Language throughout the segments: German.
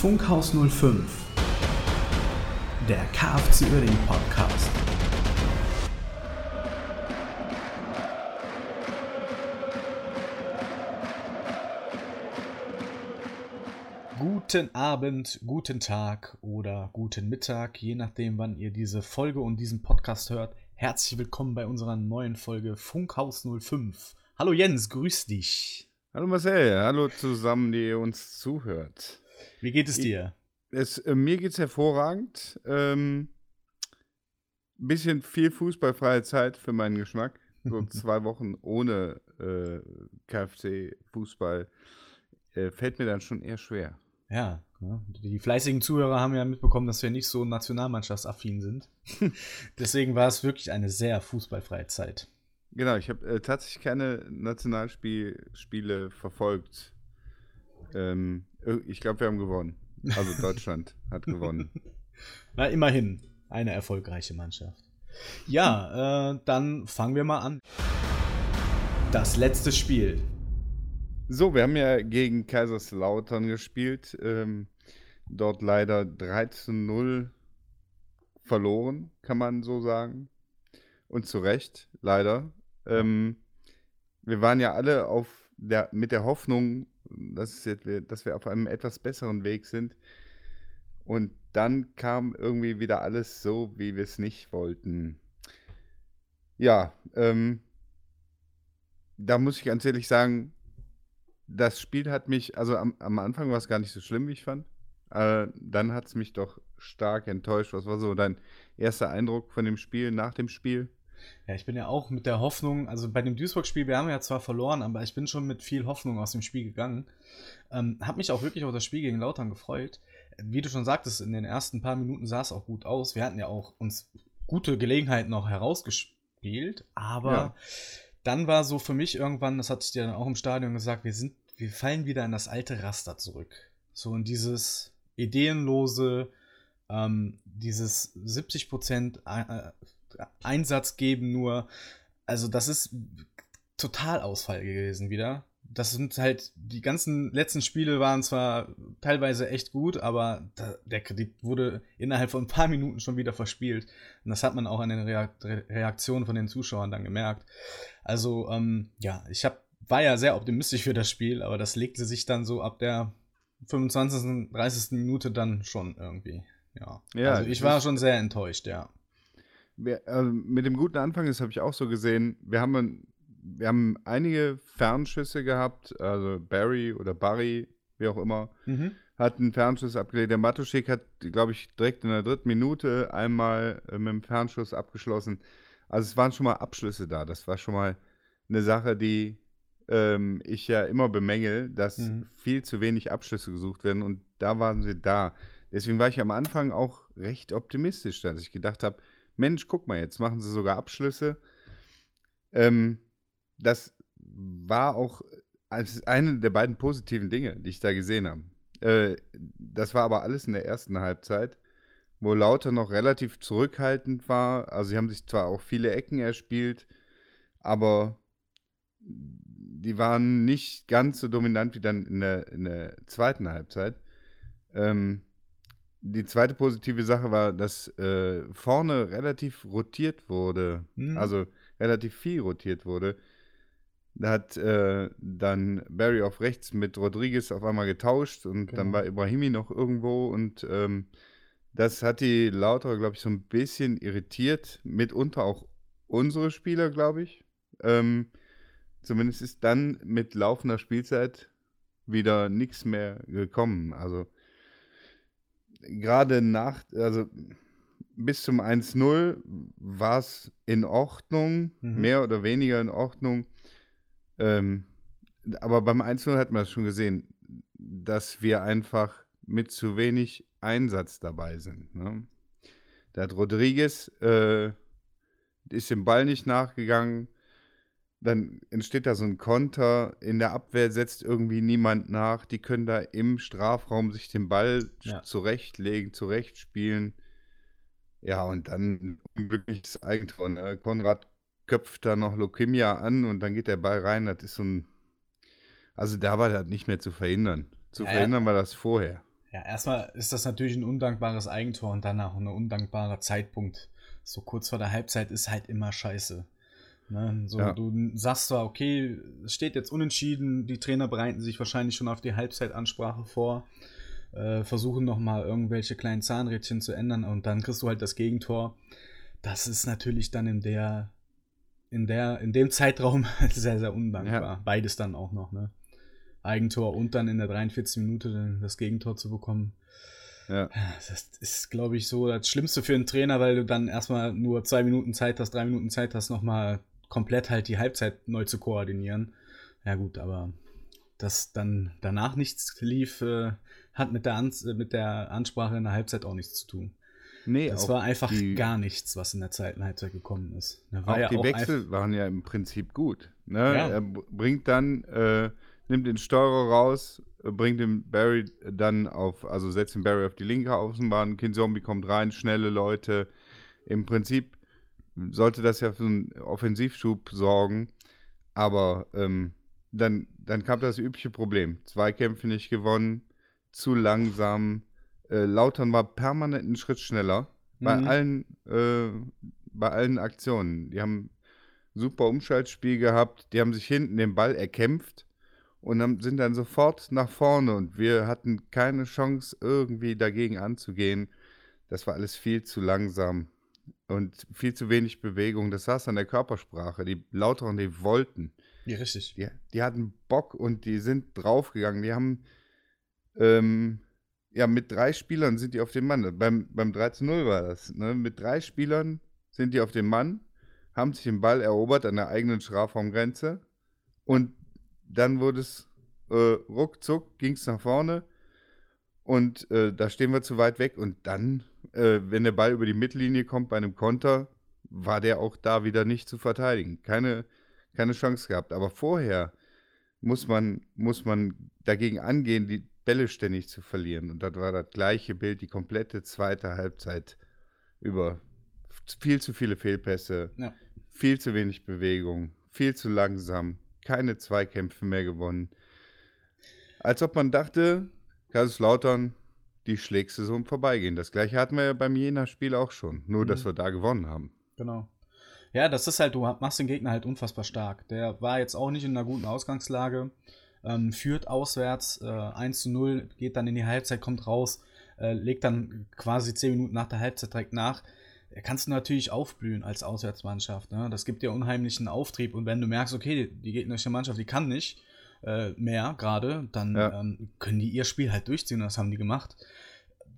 Funkhaus 05, der KFC Uerdingen Podcast. Guten Abend, guten Tag oder guten Mittag, je nachdem, wann ihr diese Folge und diesen Podcast hört. Herzlich willkommen bei unserer neuen Folge Funkhaus 05. Hallo Jens, grüß dich. Hallo Marcel, hallo zusammen, die ihr uns zuhört. Wie geht es dir? Es, äh, mir geht es hervorragend. Ähm, bisschen viel fußballfreie Zeit für meinen Geschmack. So zwei Wochen ohne äh, KFC-Fußball äh, fällt mir dann schon eher schwer. Ja, ne? die fleißigen Zuhörer haben ja mitbekommen, dass wir nicht so nationalmannschaftsaffin sind. Deswegen war es wirklich eine sehr fußballfreie Zeit. Genau, ich habe äh, tatsächlich keine Nationalspiele verfolgt. Ähm, ich glaube, wir haben gewonnen. Also Deutschland hat gewonnen. Na, immerhin. Eine erfolgreiche Mannschaft. Ja, äh, dann fangen wir mal an. Das letzte Spiel. So, wir haben ja gegen Kaiserslautern gespielt. Ähm, dort leider 3 zu 0 verloren, kann man so sagen. Und zu Recht, leider. Ähm, wir waren ja alle auf der, mit der Hoffnung, dass, jetzt, dass wir auf einem etwas besseren Weg sind. Und dann kam irgendwie wieder alles so, wie wir es nicht wollten. Ja, ähm, da muss ich ganz ehrlich sagen, das Spiel hat mich, also am, am Anfang war es gar nicht so schlimm, wie ich fand. Äh, dann hat es mich doch stark enttäuscht. Was war so dein erster Eindruck von dem Spiel nach dem Spiel? Ja, ich bin ja auch mit der Hoffnung, also bei dem Duisburg-Spiel, wir haben ja zwar verloren, aber ich bin schon mit viel Hoffnung aus dem Spiel gegangen. Ähm, hab mich auch wirklich auf das Spiel gegen Lautern gefreut. Wie du schon sagtest, in den ersten paar Minuten sah es auch gut aus. Wir hatten ja auch uns gute Gelegenheiten noch herausgespielt, aber ja. dann war so für mich irgendwann, das hatte ich dir dann auch im Stadion gesagt, wir sind, wir fallen wieder in das alte Raster zurück. So in dieses ideenlose, ähm, dieses 70 Prozent äh, Einsatz geben nur. Also das ist Totalausfall gewesen wieder. Das sind halt, die ganzen letzten Spiele waren zwar teilweise echt gut, aber da, der Kredit wurde innerhalb von ein paar Minuten schon wieder verspielt. Und das hat man auch an den Reaktionen von den Zuschauern dann gemerkt. Also, ähm, ja, ich hab, war ja sehr optimistisch für das Spiel, aber das legte sich dann so ab der 25., 30. Minute dann schon irgendwie. Ja. ja also ich war schon sehr enttäuscht, ja wir, äh, mit dem guten Anfang, das habe ich auch so gesehen, wir haben, wir haben einige Fernschüsse gehabt, also Barry oder Barry, wie auch immer, mhm. hat einen Fernschuss abgelegt. Der Matuschik hat, glaube ich, direkt in der dritten Minute einmal äh, mit dem Fernschuss abgeschlossen. Also es waren schon mal Abschlüsse da. Das war schon mal eine Sache, die ähm, ich ja immer bemängel, dass mhm. viel zu wenig Abschlüsse gesucht werden und da waren sie da. Deswegen war ich am Anfang auch recht optimistisch, dass ich gedacht habe, Mensch, guck mal, jetzt machen sie sogar Abschlüsse. Ähm, das war auch als eine der beiden positiven Dinge, die ich da gesehen habe. Äh, das war aber alles in der ersten Halbzeit, wo Lauter noch relativ zurückhaltend war. Also sie haben sich zwar auch viele Ecken erspielt, aber die waren nicht ganz so dominant wie dann in der, in der zweiten Halbzeit. Ähm, die zweite positive Sache war, dass äh, vorne relativ rotiert wurde. Mhm. Also relativ viel rotiert wurde. Da hat äh, dann Barry auf rechts mit Rodriguez auf einmal getauscht und genau. dann war Ibrahimi noch irgendwo und ähm, das hat die Lauter, glaube ich, so ein bisschen irritiert. Mitunter auch unsere Spieler, glaube ich. Ähm, zumindest ist dann mit laufender Spielzeit wieder nichts mehr gekommen. Also gerade nach, also bis zum 1-0 war es in Ordnung, mhm. mehr oder weniger in Ordnung. Ähm, aber beim 1-0 hat man es schon gesehen, dass wir einfach mit zu wenig Einsatz dabei sind. Ne? Da hat Rodriguez, äh, ist dem Ball nicht nachgegangen, dann entsteht da so ein Konter, in der Abwehr setzt irgendwie niemand nach, die können da im Strafraum sich den Ball ja. zurechtlegen, zurechtspielen. Ja, und dann unglückliches Eigentor. Ne? Konrad köpft da noch Lokimia an und dann geht der Ball rein. Das ist so ein. Also da war das nicht mehr zu verhindern. Zu ja, verhindern ja. war das vorher. Ja, erstmal ist das natürlich ein undankbares Eigentor und danach ein undankbarer Zeitpunkt. So kurz vor der Halbzeit ist halt immer scheiße. Ne? So, ja. Du sagst zwar, okay, es steht jetzt unentschieden, die Trainer bereiten sich wahrscheinlich schon auf die Halbzeitansprache vor, äh, versuchen nochmal irgendwelche kleinen Zahnrädchen zu ändern und dann kriegst du halt das Gegentor. Das ist natürlich dann in der, in der, in dem Zeitraum sehr, sehr undankbar. Ja. Beides dann auch noch, ne? Eigentor und dann in der 43. Minute das Gegentor zu bekommen. Ja. Das ist, glaube ich, so das Schlimmste für einen Trainer, weil du dann erstmal nur zwei Minuten Zeit hast, drei Minuten Zeit hast, nochmal komplett halt die Halbzeit neu zu koordinieren. Ja, gut, aber dass dann danach nichts lief, äh, hat mit der, Ans mit der Ansprache in der Halbzeit auch nichts zu tun. Nee, das war einfach die, gar nichts, was in der zweiten Halbzeit gekommen ist. auch ja die auch Wechsel waren ja im Prinzip gut. Ne? Ja. Er bringt dann äh, nimmt den Steurer raus, bringt den Barry dann auf, also setzt den Barry auf die linke Außenbahn, Kin Zombie kommt rein, schnelle Leute. Im Prinzip sollte das ja für einen Offensivschub sorgen, aber ähm, dann, dann kam das übliche Problem. Zweikämpfe nicht gewonnen, zu langsam. Äh, Lautern war permanent einen Schritt schneller bei mhm. allen äh, bei allen Aktionen. Die haben super Umschaltspiel gehabt, die haben sich hinten den Ball erkämpft und dann sind dann sofort nach vorne und wir hatten keine Chance, irgendwie dagegen anzugehen. Das war alles viel zu langsam und viel zu wenig Bewegung. Das saß an der Körpersprache. Die Lauteren, die wollten. Ja, richtig. Die, die hatten Bock und die sind draufgegangen. Die haben, ähm, ja, mit drei Spielern sind die auf dem Mann. Beim, beim 13-0 war das. Ne? Mit drei Spielern sind die auf dem Mann, haben sich den Ball erobert an der eigenen Strafraumgrenze und dann wurde es äh, ruckzuck, ging es nach vorne und äh, da stehen wir zu weit weg und dann, äh, wenn der Ball über die Mittellinie kommt bei einem Konter, war der auch da wieder nicht zu verteidigen. Keine, keine Chance gehabt. Aber vorher muss man, muss man dagegen angehen, die Bälle ständig zu verlieren. Und das war das gleiche Bild, die komplette zweite Halbzeit über. Viel zu viele Fehlpässe, ja. viel zu wenig Bewegung, viel zu langsam keine Zweikämpfe mehr gewonnen. Als ob man dachte, Kaiserslautern, die schlägst du so im Vorbeigehen. Das gleiche hatten wir ja beim Jena-Spiel auch schon, nur mhm. dass wir da gewonnen haben. Genau. Ja, das ist halt, du machst den Gegner halt unfassbar stark. Der war jetzt auch nicht in einer guten Ausgangslage, ähm, führt auswärts äh, 1 zu 0, geht dann in die Halbzeit, kommt raus, äh, legt dann quasi 10 Minuten nach der Halbzeit direkt nach kannst du natürlich aufblühen als Auswärtsmannschaft. Ne? Das gibt dir unheimlichen Auftrieb. Und wenn du merkst, okay, die gegnerische Mannschaft, die kann nicht äh, mehr gerade, dann ja. ähm, können die ihr Spiel halt durchziehen. Und das haben die gemacht.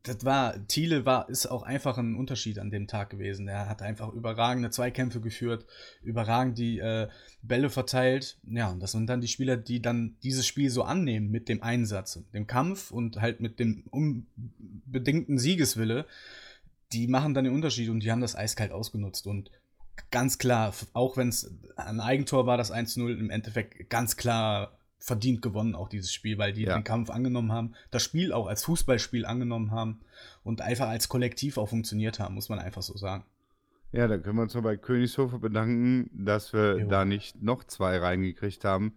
Das war, Thiele war, ist auch einfach ein Unterschied an dem Tag gewesen. Er hat einfach überragende Zweikämpfe geführt, überragend die äh, Bälle verteilt. Ja, und das sind dann die Spieler, die dann dieses Spiel so annehmen mit dem Einsatz, dem Kampf und halt mit dem unbedingten Siegeswille die machen dann den Unterschied und die haben das eiskalt ausgenutzt. Und ganz klar, auch wenn es ein Eigentor war, das 1-0, im Endeffekt ganz klar verdient gewonnen, auch dieses Spiel, weil die ja. den Kampf angenommen haben, das Spiel auch als Fußballspiel angenommen haben und einfach als Kollektiv auch funktioniert haben, muss man einfach so sagen. Ja, da können wir uns noch bei Königshofer bedanken, dass wir jo. da nicht noch zwei reingekriegt haben.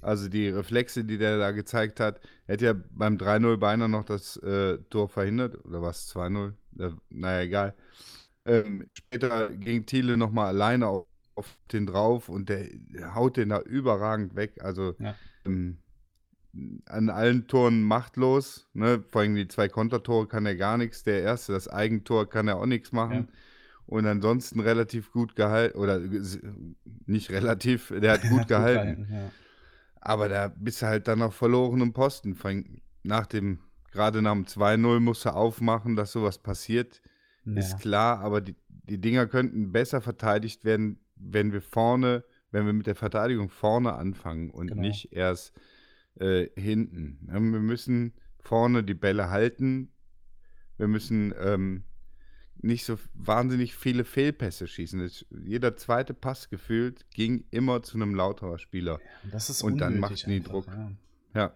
Also die Reflexe, die der da gezeigt hat, er hätte ja beim 3-0 beinahe noch das äh, Tor verhindert, oder was, 2-0? Äh, naja, egal. Ähm, später ging Thiele nochmal alleine auf, auf, den drauf und der, der, haut den da überragend weg. Also ja. Ähm, an allen Toren machtlos. Ne? Vor allem die zwei Kontertore kann er gar nichts. Der erste, das Eigentor, kann er auch nichts machen. Ja. Und ansonsten relativ gut gehalten, oder nicht relativ, der hat gut gehalten. ja. Aber da bist du halt dann auf verlorenem Posten. Nach dem gerade nach dem 2-0 musst du aufmachen, dass sowas passiert. Ja. Ist klar, aber die, die Dinger könnten besser verteidigt werden, wenn wir vorne, wenn wir mit der Verteidigung vorne anfangen und genau. nicht erst äh, hinten. Wir müssen vorne die Bälle halten. Wir müssen ähm, nicht so wahnsinnig viele Fehlpässe schießen. Das, jeder zweite Pass gefühlt ging immer zu einem lauterer Spieler. Ja, und dann macht die Druck. Ja. ja.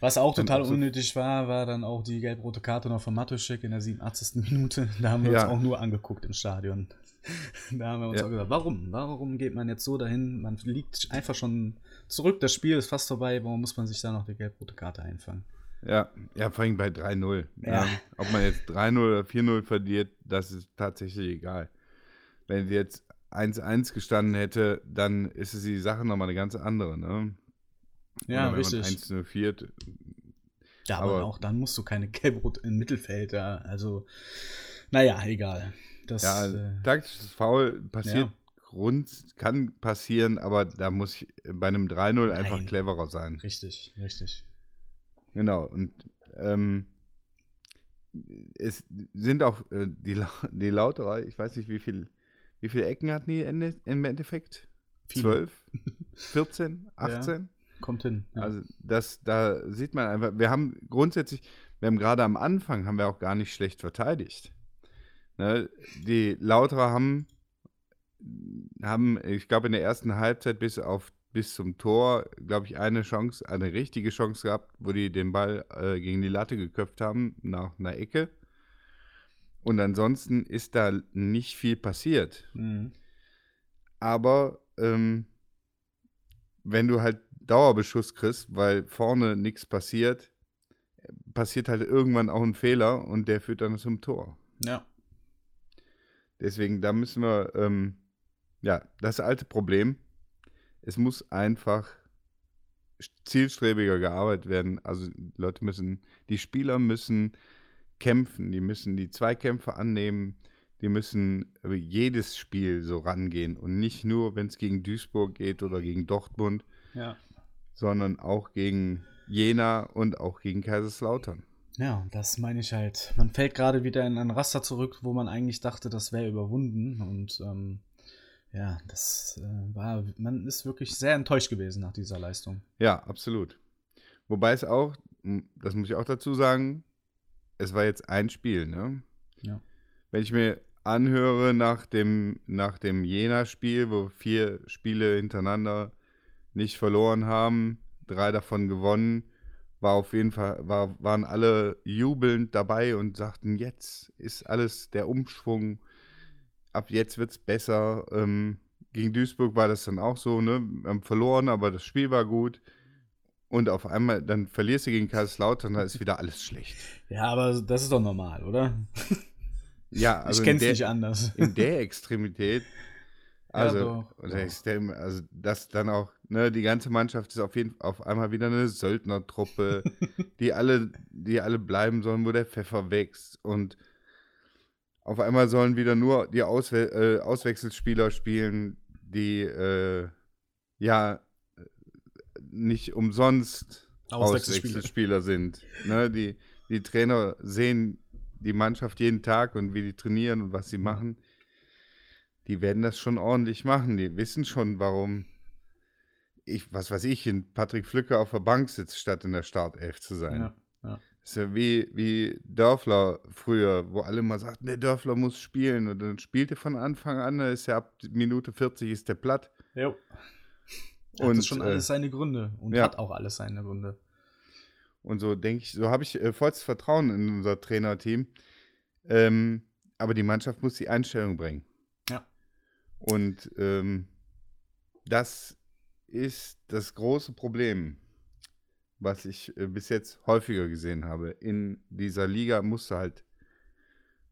Was auch total unnötig war, war dann auch die gelb-rote Karte noch von Matuschek in der 87. Minute. Da haben wir ja. uns auch nur angeguckt im Stadion. Da haben wir uns ja. auch gesagt, warum? Warum geht man jetzt so dahin? Man liegt einfach schon zurück, das Spiel ist fast vorbei, warum muss man sich da noch die gelb-rote Karte einfangen? Ja, ja, vor allem bei 3-0. Ja. Ja. Ob man jetzt 3-0 oder 4-0 verliert, das ist tatsächlich egal. Wenn sie jetzt 1-1 gestanden hätte, dann ist es die Sache nochmal eine ganz andere, ne? Ja, oder richtig. Man 1-0 führt. Ja, aber, aber, auch dann musst du keine Gelbrot im Mittelfeld, ja. Also, naja, egal. Das, ja, äh, taktisches Foul passiert ja. Grund, kann passieren, aber da muss ich bei einem 3-0 einfach cleverer sein. Richtig, richtig. Genau, und ähm, es sind auch äh, die, die Lauterer, ich weiß nicht, wie viel, wie viele Ecken hatten die Ende, im Endeffekt? Viele. 12? 14? 18? Ja, kommt hin. Ja. Also das, da sieht man einfach, wir haben grundsätzlich, wir haben gerade am Anfang, haben wir auch gar nicht schlecht verteidigt. Ne? Die Lauterer haben, haben ich glaube, in der ersten Halbzeit bis auf bis zum Tor, glaube ich, eine Chance, eine richtige Chance gehabt, wo die den Ball äh, gegen die Latte geköpft haben, nach einer Ecke. Und ansonsten ist da nicht viel passiert. Mhm. Aber ähm, wenn du halt Dauerbeschuss kriegst, weil vorne nichts passiert, passiert halt irgendwann auch ein Fehler und der führt dann zum Tor. Ja. Deswegen, da müssen wir, ähm, ja, das alte Problem, es muss einfach zielstrebiger gearbeitet werden. Also Leute müssen, die Spieler müssen kämpfen, die müssen die Zweikämpfe annehmen, die müssen jedes Spiel so rangehen und nicht nur, wenn es gegen Duisburg geht oder gegen Dortmund, ja. sondern auch gegen Jena und auch gegen Kaiserslautern. Ja, das meine ich halt. Man fällt gerade wieder in ein Raster zurück, wo man eigentlich dachte, das wäre überwunden und ähm, ja, das äh, war, man ist wirklich sehr enttäuscht gewesen nach dieser Leistung. Ja, absolut. Wobei es auch, das muss ich auch dazu sagen, es war jetzt ein Spiel, ne? Ja. Wenn ich mir anhöre nach dem, nach dem Jena-Spiel, wo vier Spiele hintereinander nicht verloren haben, drei davon gewonnen, war auf jeden Fall, war, waren alle jubelnd dabei und sagten, jetzt ist alles der Umschwung ab jetzt wird es besser. Ähm, gegen Duisburg war das dann auch so, ne? Wir haben verloren, aber das Spiel war gut. Und auf einmal, dann verlierst du gegen Kaiserslautern, dann ist wieder alles schlecht. Ja, aber das ist doch normal, oder? Ja, also ich kenn's der, nicht anders. In der Extremität, also, ja, extrem, also das dann auch, ne, die ganze Mannschaft ist auf jeden auf einmal wieder eine Söldnertruppe, die alle, die alle bleiben sollen, wo der Pfeffer wächst und auf einmal sollen wieder nur die Auswe äh, Auswechselspieler spielen, die äh, ja nicht umsonst Auswechselspieler, Auswechselspieler sind. Ne? Die, die Trainer sehen die Mannschaft jeden Tag und wie die trainieren und was sie machen. Die werden das schon ordentlich machen. Die wissen schon, warum ich, was weiß ich, in Patrick Flücke auf der Bank sitzt, statt in der Startelf zu sein. Ja, ja. Ist ja wie, wie Dörfler früher, wo alle mal sagten, der Dörfler muss spielen. Und dann spielt er von Anfang an, ist ja ab Minute 40 ist der platt. Jo. Und das schon äh, alles seine Gründe und ja. hat auch alles seine Gründe. Und so denke ich, so habe ich äh, vollstes Vertrauen in unser Trainerteam. Ähm, aber die Mannschaft muss die Einstellung bringen. Und ähm, das ist das große Problem was ich äh, bis jetzt häufiger gesehen habe. In dieser Liga musst du halt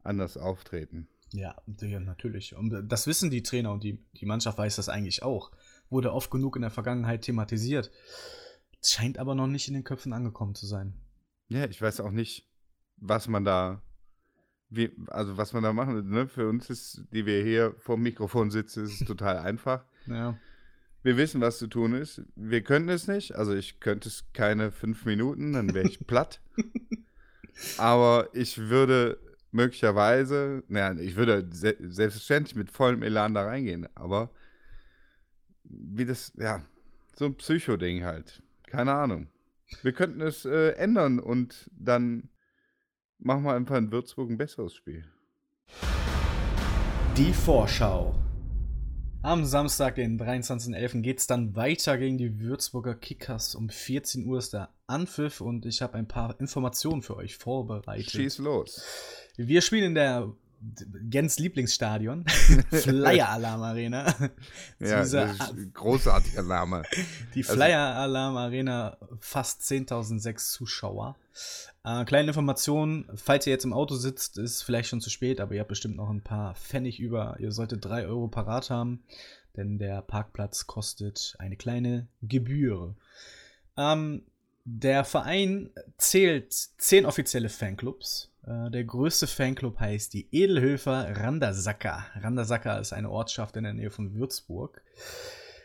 anders auftreten. Ja, natürlich. Und das wissen die Trainer und die, die Mannschaft weiß das eigentlich auch. Wurde oft genug in der Vergangenheit thematisiert. Scheint aber noch nicht in den Köpfen angekommen zu sein. Ja, ich weiß auch nicht, was man da, wie, also was man da machen. Ne? Für uns ist, die wir hier vor dem Mikrofon sitzen, ist es total einfach. Ja. Wir wissen, was zu tun ist. Wir könnten es nicht. Also ich könnte es keine fünf Minuten, dann wäre ich platt. Aber ich würde möglicherweise, naja, ich würde se selbstverständlich mit vollem Elan da reingehen. Aber wie das, ja, so ein Psycho-Ding halt. Keine Ahnung. Wir könnten es äh, ändern und dann machen wir einfach in Würzburg ein besseres Spiel. Die Vorschau. Am Samstag, den 23.11., geht es dann weiter gegen die Würzburger Kickers. Um 14 Uhr ist der Anpfiff und ich habe ein paar Informationen für euch vorbereitet. Schieß los. Wir spielen in der Jens Lieblingsstadion, Flyer Alarm Arena. ja, großartiger Name. Die also Flyer Alarm Arena, fast 10.006 Zuschauer. Äh, kleine Information, falls ihr jetzt im Auto sitzt, ist vielleicht schon zu spät, aber ihr habt bestimmt noch ein paar Pfennig über. Ihr solltet 3 Euro parat haben, denn der Parkplatz kostet eine kleine Gebühr. Ähm, der Verein zählt 10 offizielle Fanclubs der größte Fanclub heißt die Edelhöfer Randersaka. Randersaka ist eine Ortschaft in der Nähe von Würzburg.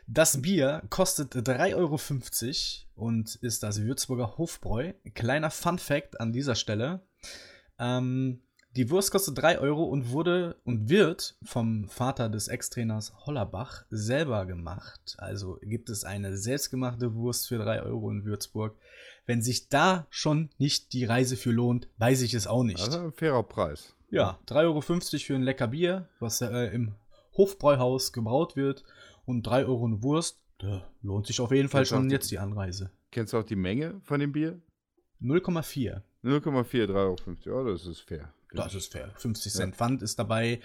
Das Bier kostet 3,50 Euro und ist das Würzburger Hofbräu. Kleiner Fun Fact an dieser Stelle. Ähm, die Wurst kostet 3 Euro und wurde und wird vom Vater des Ex-Trainers Hollerbach selber gemacht. Also gibt es eine selbstgemachte Wurst für 3 Euro in Würzburg. Wenn sich da schon nicht die Reise für lohnt, weiß ich es auch nicht. Also ein fairer Preis. Ja, 3,50 Euro für ein lecker Bier, was äh, im Hofbräuhaus gebraut wird. Und 3 Euro eine Wurst, da lohnt sich auf jeden Fall kennst schon die, jetzt die Anreise. Kennst du auch die Menge von dem Bier? 0,4. 0,4, 3,50 Euro. Oh, das ist fair. Das ist fair. 50 Cent ja. Pfand ist dabei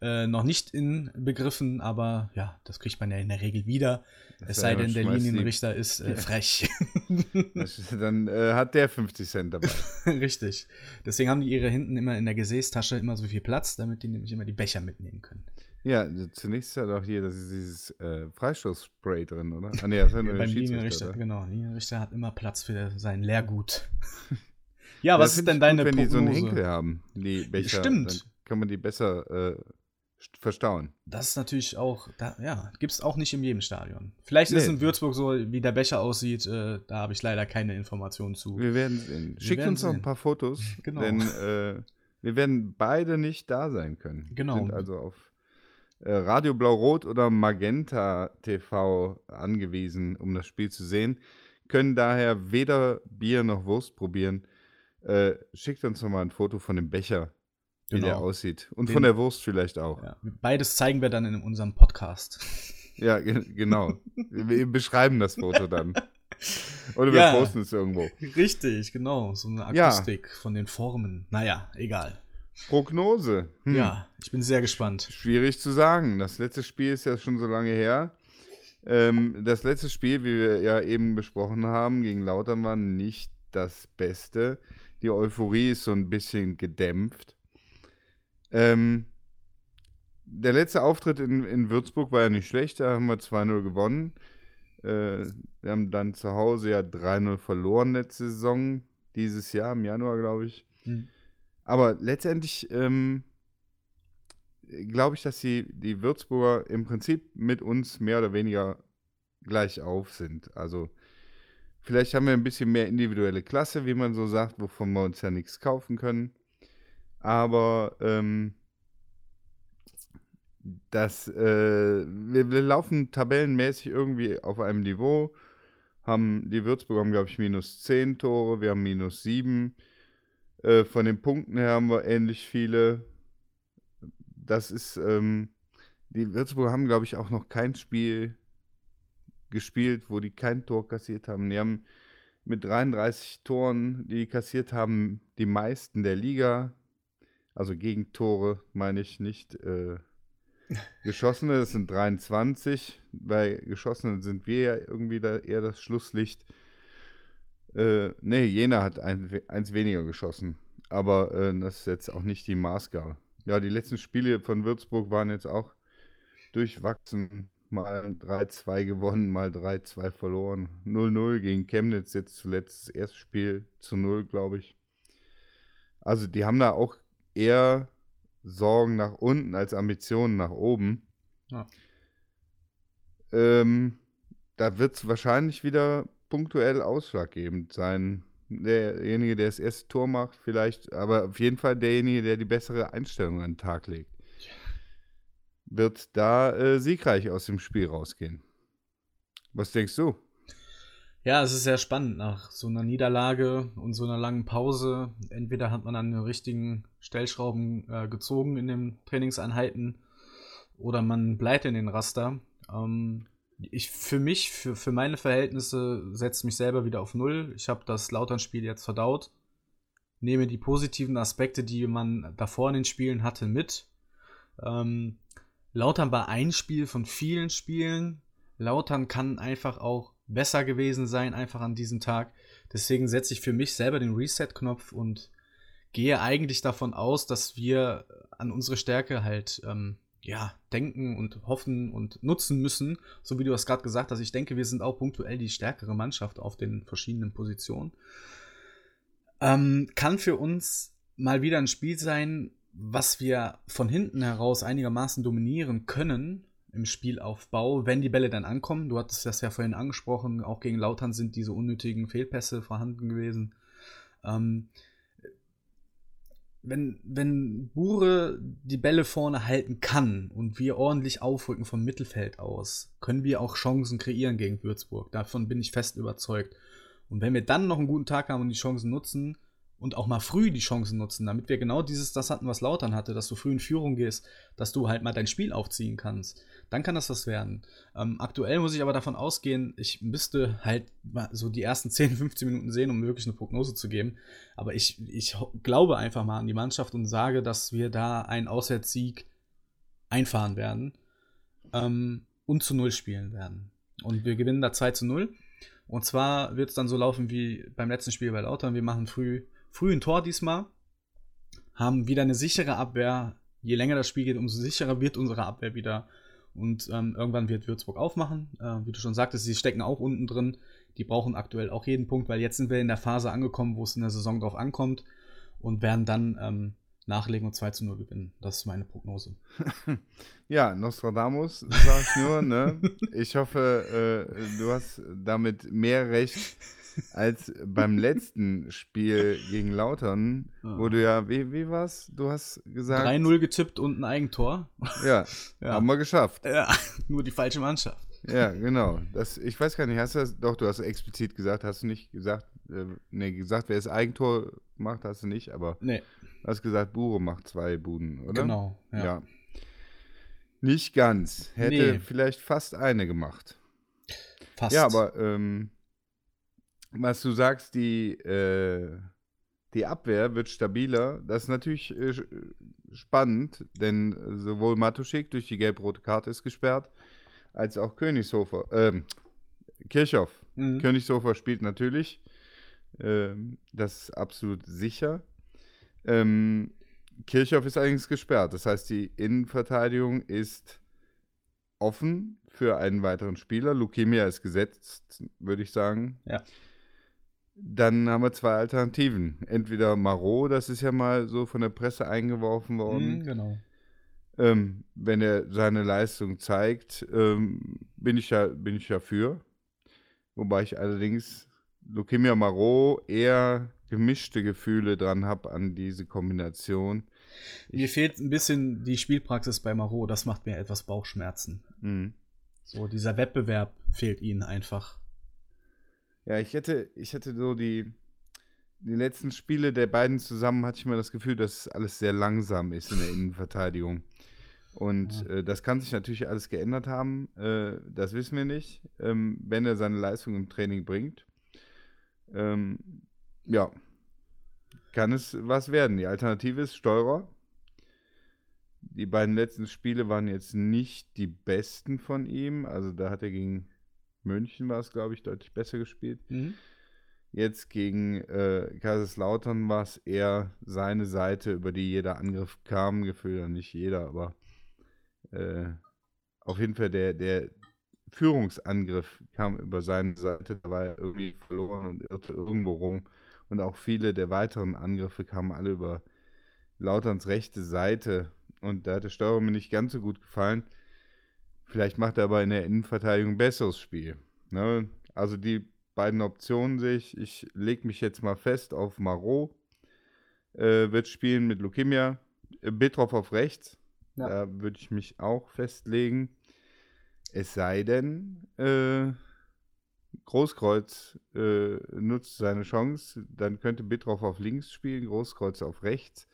äh, noch nicht in Begriffen, aber ja, das kriegt man ja in der Regel wieder. Das es sei denn, der Linienrichter die... ist äh, frech. dann äh, hat der 50 Cent dabei. Richtig. Deswegen haben die ihre hinten immer in der Gesäßtasche immer so viel Platz, damit die nämlich immer die Becher mitnehmen können. Ja, zunächst hat auch hier das ist dieses äh, Freistoßspray drin, oder? Ah, nee, das ist ja, beim Linienrichter, genau. Linienrichter hat immer Platz für sein Leergut. Ja, ja was ist denn deine gut, wenn Prognose? die so einen Henkel haben, die Becher, Stimmt. Dann kann man die besser äh, verstauen. Das ist natürlich auch, da, ja, gibt es auch nicht in jedem Stadion. Vielleicht nee. ist in Würzburg so, wie der Becher aussieht, äh, da habe ich leider keine Informationen zu. Wir werden sehen. Schickt uns noch ein paar Fotos, genau. denn äh, wir werden beide nicht da sein können. Genau. Wir sind also auf äh, Radio Blau-Rot oder Magenta TV angewiesen, um das Spiel zu sehen. Können daher weder Bier noch Wurst probieren. Äh, schickt uns noch mal ein Foto von dem Becher, wie genau. der aussieht. Und Den, von der Wurst vielleicht auch. Ja. Beides zeigen wir dann in unserem Podcast. Ja, ge genau. wir beschreiben das Foto dann. Oder wir ja, posten es irgendwo. Richtig, genau. So eine Akustik ja. von den Formen. Naja, egal. Prognose. Hm. Ja, ich bin sehr gespannt. Schwierig zu sagen. Das letzte Spiel ist ja schon so lange her. Ähm, das letzte Spiel, wie wir ja eben besprochen haben, gegen Lautern war nicht das Beste. Die Euphorie ist so ein bisschen gedämpft. Ähm, der letzte Auftritt in, in Würzburg war ja nicht schlecht, da haben wir 2-0 gewonnen. Äh, wir haben dann zu Hause ja 3-0 verloren letzte Saison, dieses Jahr im Januar, glaube ich. Mhm. Aber letztendlich ähm, glaube ich, dass die, die Würzburger im Prinzip mit uns mehr oder weniger gleich auf sind. Also Vielleicht haben wir ein bisschen mehr individuelle Klasse, wie man so sagt, wovon wir uns ja nichts kaufen können. Aber ähm, das, äh, wir, wir, laufen tabellenmäßig irgendwie auf einem Niveau. Haben, die Würzburg haben, glaube ich, minus 10 Tore, wir haben minus 7. Äh, von den Punkten her haben wir ähnlich viele. Das ist, ähm, die Würzburger haben, glaube ich, auch noch kein Spiel gespielt, wo die kein Tor kassiert haben. Die haben mit 33 Toren, die, die kassiert haben, die meisten der Liga. Also Gegentore meine ich nicht. Äh, geschossene, das sind 23. Bei geschossenen sind wir ja irgendwie da eher das Schlusslicht. Äh, nee, Jena hat ein, eins weniger geschossen. Aber äh, das ist jetzt auch nicht die Maßgabe. Ja, die letzten Spiele von Würzburg waren jetzt auch durchwachsen mal 3-2 gewonnen, mal 3-2 verloren. 0-0 gegen Chemnitz, jetzt zuletzt das erste Spiel zu 0, glaube ich. Also die haben da auch eher Sorgen nach unten als Ambitionen nach oben. Ja. Ähm, da wird es wahrscheinlich wieder punktuell ausschlaggebend sein. Derjenige, der das erste Tor macht, vielleicht, aber auf jeden Fall derjenige, der die bessere Einstellung an den Tag legt wird da äh, siegreich aus dem Spiel rausgehen. Was denkst du? Ja, es ist sehr spannend nach so einer Niederlage und so einer langen Pause. Entweder hat man an den richtigen Stellschrauben äh, gezogen in den Trainingseinheiten oder man bleibt in den Raster. Ähm, ich für mich, für, für meine Verhältnisse, setze mich selber wieder auf Null. Ich habe das Lautern-Spiel jetzt verdaut. nehme die positiven Aspekte, die man davor in den Spielen hatte, mit. Ähm, Lautern war ein Spiel von vielen Spielen. Lautern kann einfach auch besser gewesen sein, einfach an diesem Tag. Deswegen setze ich für mich selber den Reset-Knopf und gehe eigentlich davon aus, dass wir an unsere Stärke halt ähm, ja, denken und hoffen und nutzen müssen, so wie du das gerade gesagt hast. Ich denke, wir sind auch punktuell die stärkere Mannschaft auf den verschiedenen Positionen. Ähm, kann für uns mal wieder ein Spiel sein, was wir von hinten heraus einigermaßen dominieren können im Spielaufbau, wenn die Bälle dann ankommen. Du hattest das ja vorhin angesprochen, auch gegen Lautern sind diese unnötigen Fehlpässe vorhanden gewesen. Ähm, wenn, wenn Bure die Bälle vorne halten kann und wir ordentlich aufrücken vom Mittelfeld aus, können wir auch Chancen kreieren gegen Würzburg. Davon bin ich fest überzeugt. Und wenn wir dann noch einen guten Tag haben und die Chancen nutzen, und auch mal früh die Chancen nutzen, damit wir genau dieses, das hatten, was Lautern hatte, dass du früh in Führung gehst, dass du halt mal dein Spiel aufziehen kannst. Dann kann das was werden. Ähm, aktuell muss ich aber davon ausgehen, ich müsste halt so die ersten 10, 15 Minuten sehen, um wirklich eine Prognose zu geben. Aber ich, ich glaube einfach mal an die Mannschaft und sage, dass wir da einen Auswärtssieg einfahren werden ähm, und zu Null spielen werden. Und wir gewinnen da 2 zu 0. Und zwar wird es dann so laufen wie beim letzten Spiel bei Lautern. Wir machen früh früh ein Tor diesmal, haben wieder eine sichere Abwehr. Je länger das Spiel geht, umso sicherer wird unsere Abwehr wieder. Und ähm, irgendwann wird Würzburg aufmachen. Äh, wie du schon sagtest, sie stecken auch unten drin. Die brauchen aktuell auch jeden Punkt, weil jetzt sind wir in der Phase angekommen, wo es in der Saison drauf ankommt und werden dann ähm, nachlegen und 2 zu 0 gewinnen. Das ist meine Prognose. ja, Nostradamus, sag ich nur. ne? Ich hoffe, äh, du hast damit mehr Recht als beim letzten Spiel gegen Lautern, ah. wo du ja, wie, wie war's? Du hast gesagt. 3-0 getippt und ein Eigentor. Ja, ja, haben wir geschafft. Ja, nur die falsche Mannschaft. Ja, genau. Das, ich weiß gar nicht, hast du das, doch, du hast explizit gesagt, hast du nicht gesagt, äh, nee, gesagt, wer das Eigentor macht, hast du nicht, aber nee. du hast gesagt, Bure macht zwei Buden, oder? Genau, ja. ja. Nicht ganz. Hätte nee. vielleicht fast eine gemacht. Fast. Ja, aber ähm, was du sagst, die, äh, die Abwehr wird stabiler. Das ist natürlich äh, spannend, denn sowohl Matuschik durch die gelb-rote Karte ist gesperrt, als auch Königshofer, äh, Kirchhoff. Mhm. Königshofer spielt natürlich. Ähm, das ist absolut sicher. Ähm, Kirchhoff ist allerdings gesperrt. Das heißt, die Innenverteidigung ist offen für einen weiteren Spieler. Lukemia ist gesetzt, würde ich sagen. Ja. Dann haben wir zwei Alternativen. Entweder Marot, das ist ja mal so von der Presse eingeworfen worden. Mm, genau. Ähm, wenn er seine Leistung zeigt, ähm, bin, ich ja, bin ich ja für. Wobei ich allerdings Leukemia Marot eher gemischte Gefühle dran habe an diese Kombination. Mir ich, fehlt ein bisschen die Spielpraxis bei Marot, das macht mir etwas Bauchschmerzen. Mhm. So, dieser Wettbewerb fehlt ihnen einfach. Ja, ich hätte, ich hätte so die, die letzten Spiele der beiden zusammen, hatte ich mir das Gefühl, dass alles sehr langsam ist in der Innenverteidigung. Und ja. äh, das kann sich natürlich alles geändert haben. Äh, das wissen wir nicht, ähm, wenn er seine Leistung im Training bringt. Ähm, ja, kann es was werden. Die Alternative ist Steurer. Die beiden letzten Spiele waren jetzt nicht die besten von ihm. Also da hat er gegen München war es, glaube ich, deutlich besser gespielt. Mhm. Jetzt gegen äh, Kaiserslautern war es eher seine Seite, über die jeder Angriff kam. Gefühlt nicht jeder, aber äh, auf jeden Fall der, der Führungsangriff kam über seine Seite. Da war er irgendwie verloren und irrte irgendwo rum. Und auch viele der weiteren Angriffe kamen alle über Lauterns rechte Seite. Und da hat der Steuerung mir nicht ganz so gut gefallen. Vielleicht macht er aber in der Innenverteidigung ein besseres Spiel. Ne? Also die beiden Optionen sehe ich. Ich lege mich jetzt mal fest auf Marot. Äh, wird spielen mit Lukemia. Äh, Bitroff auf rechts. Ja. Da würde ich mich auch festlegen. Es sei denn, äh, Großkreuz äh, nutzt seine Chance. Dann könnte Bitroff auf links spielen, Großkreuz auf rechts.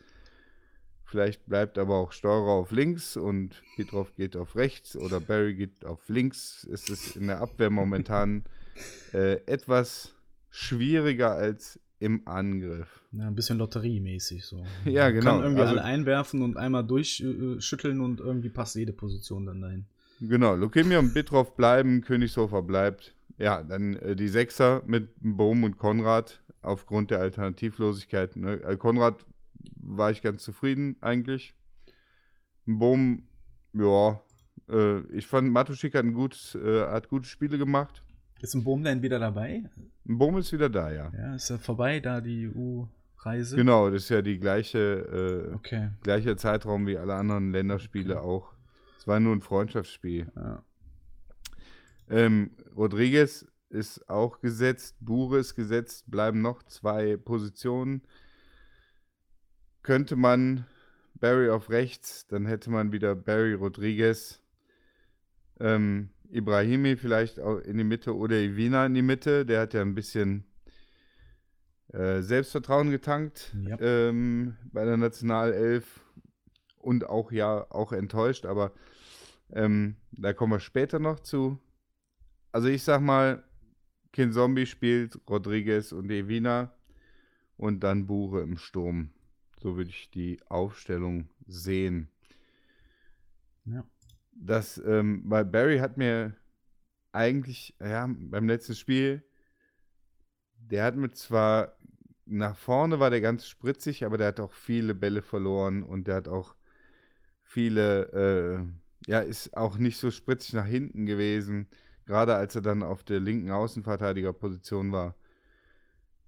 Vielleicht bleibt aber auch Steurer auf links und Petrov geht auf rechts oder Barry geht auf links. Es ist in der Abwehr momentan äh, etwas schwieriger als im Angriff. Ja, ein bisschen lotteriemäßig so. Ja, genau. Kann irgendwie also, alle einwerfen und einmal durchschütteln und irgendwie passt jede Position dann dahin. Genau, Lukemia und Bitroff bleiben, Königshofer bleibt. Ja, dann äh, die Sechser mit Bohm und Konrad aufgrund der Alternativlosigkeit. Ne? Äh, Konrad war ich ganz zufrieden eigentlich. Bohm, ja, äh, ich fand Matuschik hat, ein gutes, äh, hat gute Spiele gemacht. Ist ein Bohm denn wieder dabei? Ein Bohm ist wieder da, ja. Ja, ist ja vorbei, da die EU-Reise. Genau, das ist ja die gleiche, äh, okay. gleiche Zeitraum wie alle anderen Länderspiele okay. auch. Es war nur ein Freundschaftsspiel. Ja. Ähm, Rodriguez ist auch gesetzt, Bure ist gesetzt, bleiben noch zwei Positionen. Könnte man Barry auf rechts, dann hätte man wieder Barry Rodriguez, ähm, Ibrahimi vielleicht auch in die Mitte oder Ivina in die Mitte. Der hat ja ein bisschen äh, Selbstvertrauen getankt ja. ähm, bei der Nationalelf und auch ja auch enttäuscht, aber ähm, da kommen wir später noch zu. Also ich sag mal, Kin Zombie spielt Rodriguez und Evina und dann Bure im Sturm. So würde ich die Aufstellung sehen. Ja. Das, ähm, weil Barry hat mir eigentlich, ja, beim letzten Spiel, der hat mir zwar nach vorne war der ganz spritzig, aber der hat auch viele Bälle verloren und der hat auch viele, äh, ja, ist auch nicht so spritzig nach hinten gewesen. Gerade als er dann auf der linken Außenverteidigerposition war,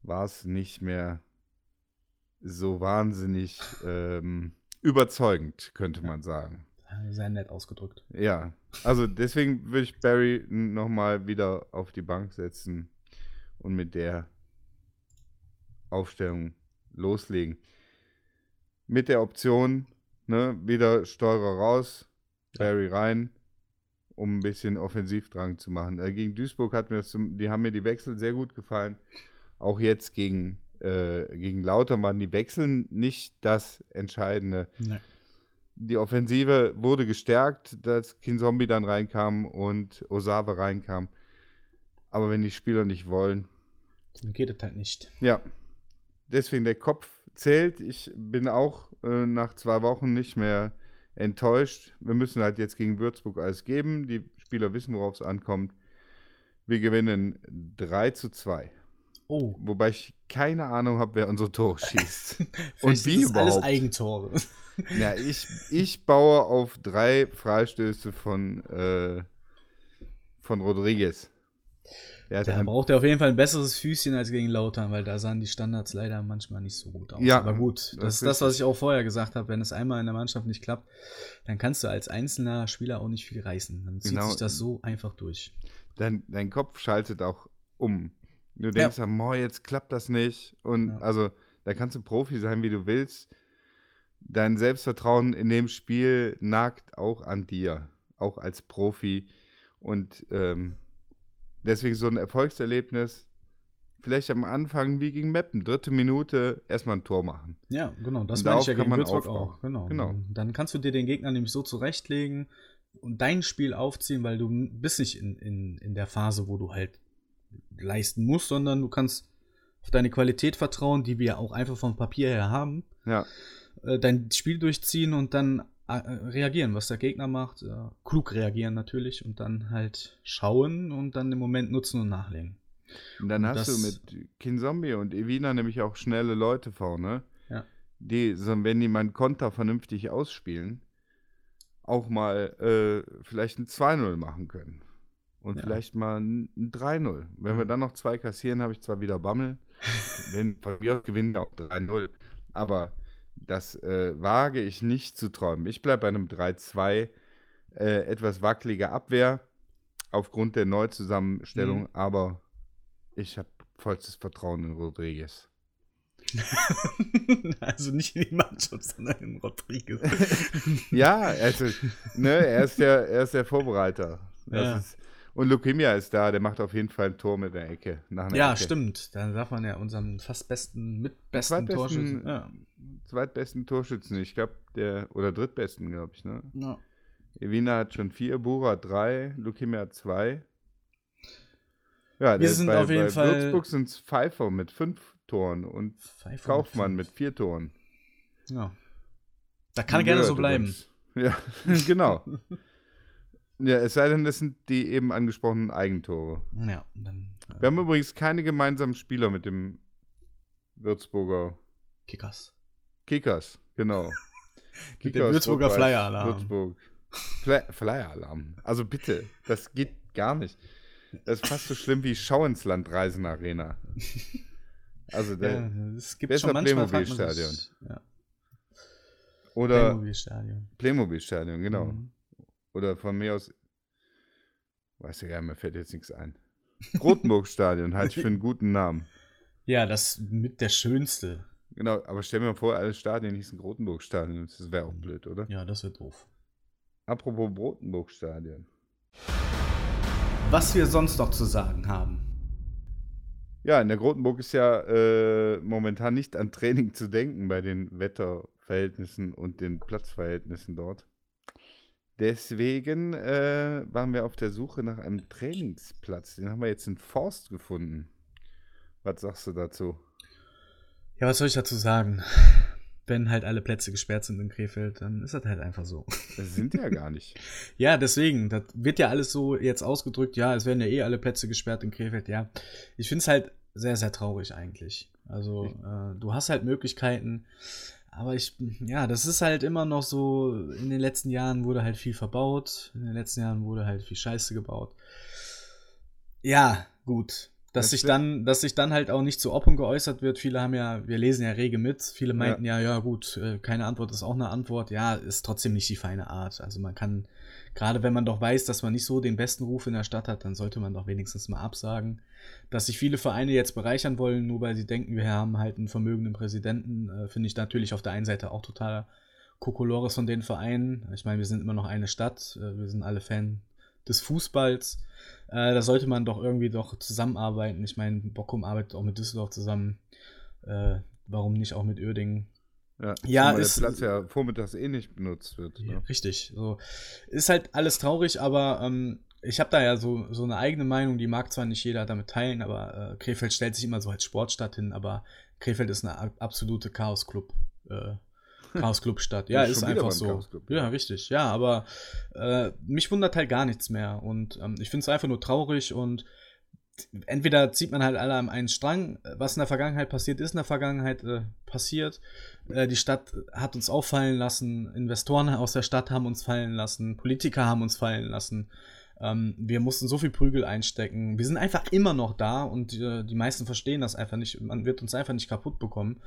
war es nicht mehr so wahnsinnig ähm, überzeugend, könnte man sagen. Sehr nett ausgedrückt. Ja, also deswegen würde ich Barry nochmal wieder auf die Bank setzen und mit der Aufstellung loslegen. Mit der Option, ne, wieder Steuerer raus, Barry rein, um ein bisschen Offensivdrang zu machen. Äh, gegen Duisburg hat mir das zum, die haben mir die Wechsel sehr gut gefallen. Auch jetzt gegen, äh, gegen Lauter waren die Wechsel nicht das Entscheidende. Nee. Die Offensive wurde gestärkt, dass Kinzombie dann reinkam und Osawa reinkam. Aber wenn die Spieler nicht wollen. Dann geht es halt nicht. Ja. Deswegen der Kopf zählt. Ich bin auch äh, nach zwei Wochen nicht mehr enttäuscht. Wir müssen halt jetzt gegen Würzburg alles geben. Die Spieler wissen, worauf es ankommt. Wir gewinnen 3 zu 2. Oh. Wobei ich keine Ahnung habe, wer unsere Tore schießt. Und wie ist überhaupt. Alles Eigentore. Ja, ich, ich baue auf drei Freistöße von, äh, von Rodriguez. Ja, da braucht er auf jeden Fall ein besseres Füßchen als gegen Lautern, weil da sahen die Standards leider manchmal nicht so gut aus. Ja, aber gut, das, das ist das, was ich auch vorher gesagt habe. Wenn es einmal in der Mannschaft nicht klappt, dann kannst du als einzelner Spieler auch nicht viel reißen. Dann zieht genau. sich das so einfach durch. Dein, dein Kopf schaltet auch um. Du denkst, ja. oh, jetzt klappt das nicht. Und ja. also, da kannst du Profi sein, wie du willst. Dein Selbstvertrauen in dem Spiel nagt auch an dir, auch als Profi. Und ähm, Deswegen so ein Erfolgserlebnis. Vielleicht am Anfang wie gegen Meppen, dritte Minute erstmal ein Tor machen. Ja, genau, das meine ich ja gegen Würzburg auch. Genau. genau. Dann kannst du dir den Gegner nämlich so zurechtlegen und dein Spiel aufziehen, weil du bist nicht in, in, in der Phase, wo du halt leisten musst, sondern du kannst auf deine Qualität vertrauen, die wir auch einfach vom Papier her haben. Ja. Äh, dein Spiel durchziehen und dann äh, reagieren, was der Gegner macht. Äh, klug reagieren natürlich und dann halt schauen und dann im Moment nutzen und nachlegen. Und dann und hast du mit Kinzombie und Evina nämlich auch schnelle Leute vorne, ja. die, wenn die meinen Konter vernünftig ausspielen, auch mal äh, vielleicht ein 2-0 machen können. Und ja. vielleicht mal ein 3-0. Wenn wir dann noch zwei kassieren, habe ich zwar wieder Bammel. wenn von mir aus gewinnen wir auch 3-0. Aber das äh, wage ich nicht zu träumen. Ich bleibe bei einem 3-2. Äh, etwas wackelige Abwehr aufgrund der Neuzusammenstellung, mhm. aber ich habe vollstes Vertrauen in Rodriguez. also nicht in die Mannschaft, sondern in Rodriguez. ja, also, ne, er, ist der, er ist der Vorbereiter. Ja. Ist, und Leukemia ist da, der macht auf jeden Fall ein Tor mit der Ecke. ja, Ecke. stimmt. Da darf man ja unseren fast besten, mitbesten Torschützen. Ja. Zweitbesten Torschützen, ich glaube, der, oder drittbesten, glaube ich, ne? Ja. Evina hat schon vier, Bura drei, Leukemia hat zwei. Ja, wir sind bei, auf jeden bei Fall. Würzburg sind es Pfeiffer mit fünf Toren und Kaufmann mit vier Toren. Ja. Da kann er gerne so bleiben. Ja, genau. ja, es sei denn, das sind die eben angesprochenen Eigentore. Ja, dann. Äh, Wir haben übrigens keine gemeinsamen Spieler mit dem Würzburger Kickers. Kickers, genau. Kickers, der Würzburger Flyer-Alarm. Würzburg. Flyer-Alarm. Also bitte, das geht gar nicht. Das ist fast so schlimm wie Schau ins Land Reisen Arena. Also der ja, es gibt schon manchmal Playmobil-Stadion. Ja. Oder Playmobil-Stadion. Playmobil-Stadion, genau. Mhm. Oder von mir aus, weiß ich ja, mir fällt jetzt nichts ein. Rotenburg-Stadion halte ich für einen guten Namen. Ja, das mit der schönste. Genau, aber stell mir mal vor, alle Stadien hießen Rotenburg-Stadion. Das wäre auch blöd, oder? Ja, das wird doof. Apropos Rotenburg-Stadion. Was wir sonst noch zu sagen haben. Ja, in der Grotenburg ist ja äh, momentan nicht an Training zu denken bei den Wetterverhältnissen und den Platzverhältnissen dort. Deswegen äh, waren wir auf der Suche nach einem Trainingsplatz. Den haben wir jetzt in Forst gefunden. Was sagst du dazu? Ja, was soll ich dazu sagen? Wenn halt alle Plätze gesperrt sind in Krefeld, dann ist das halt einfach so. Das sind ja gar nicht. ja, deswegen, das wird ja alles so jetzt ausgedrückt, ja, es werden ja eh alle Plätze gesperrt in Krefeld, ja. Ich finde es halt sehr, sehr traurig eigentlich. Also, äh, du hast halt Möglichkeiten, aber ich, ja, das ist halt immer noch so, in den letzten Jahren wurde halt viel verbaut, in den letzten Jahren wurde halt viel Scheiße gebaut. Ja, gut. Dass sich dann, dass sich dann halt auch nicht zu Oppen geäußert wird. Viele haben ja, wir lesen ja rege mit. Viele meinten ja, ja, ja gut, äh, keine Antwort ist auch eine Antwort. Ja, ist trotzdem nicht die feine Art. Also man kann, gerade wenn man doch weiß, dass man nicht so den besten Ruf in der Stadt hat, dann sollte man doch wenigstens mal absagen. Dass sich viele Vereine jetzt bereichern wollen, nur weil sie denken, wir haben halt einen vermögenden Präsidenten, äh, finde ich natürlich auf der einen Seite auch total Kokolores von den Vereinen. Ich meine, wir sind immer noch eine Stadt, äh, wir sind alle Fan des Fußballs. Äh, da sollte man doch irgendwie doch zusammenarbeiten. Ich meine, Bockum arbeitet auch mit Düsseldorf zusammen. Äh, warum nicht auch mit Uerdingen? Ja, ja ist, der Platz ja vormittags eh nicht benutzt wird. Ne? Richtig. So. Ist halt alles traurig, aber ähm, ich habe da ja so, so eine eigene Meinung, die mag zwar nicht jeder damit teilen, aber äh, Krefeld stellt sich immer so als Sportstadt hin, aber Krefeld ist eine absolute Chaos-Club. Äh, Chaos-Club-Stadt. Ja, ist einfach so. Ja, richtig. Ja, aber äh, mich wundert halt gar nichts mehr. Und ähm, ich finde es einfach nur traurig und entweder zieht man halt alle an einen Strang, was in der Vergangenheit passiert ist, in der Vergangenheit äh, passiert. Äh, die Stadt hat uns auffallen lassen, Investoren aus der Stadt haben uns fallen lassen, Politiker haben uns fallen lassen. Ähm, wir mussten so viel Prügel einstecken. Wir sind einfach immer noch da und äh, die meisten verstehen das einfach nicht. Man wird uns einfach nicht kaputt bekommen.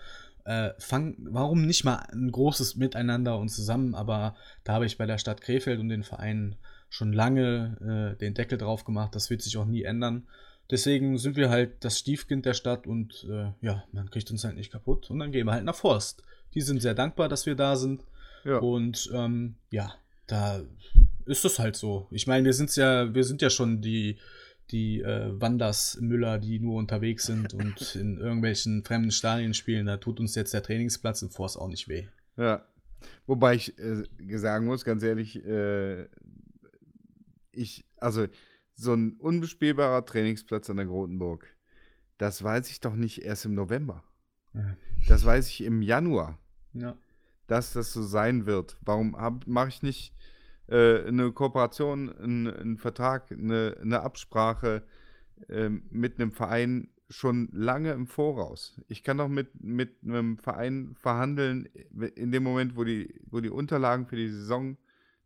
Äh, fang, warum nicht mal ein großes Miteinander und zusammen? Aber da habe ich bei der Stadt Krefeld und den Vereinen schon lange äh, den Deckel drauf gemacht. Das wird sich auch nie ändern. Deswegen sind wir halt das Stiefkind der Stadt und äh, ja, man kriegt uns halt nicht kaputt und dann gehen wir halt nach Forst. Die sind sehr dankbar, dass wir da sind. Ja. Und ähm, ja, da ist es halt so. Ich meine, wir sind ja, wir sind ja schon die, die äh, Wanders Müller, die nur unterwegs sind und in irgendwelchen fremden Stadien spielen. Da tut uns jetzt der Trainingsplatz im Forst auch nicht weh. Ja. Wobei ich äh, sagen muss, ganz ehrlich, äh, ich, also so ein unbespielbarer Trainingsplatz an der Grotenburg, das weiß ich doch nicht erst im November. Ja. Das weiß ich im Januar. Ja. Dass das so sein wird. Warum mache ich nicht äh, eine Kooperation, einen Vertrag, eine, eine Absprache äh, mit einem Verein schon lange im Voraus. Ich kann doch mit, mit einem Verein verhandeln in dem Moment, wo die, wo die Unterlagen für die Saison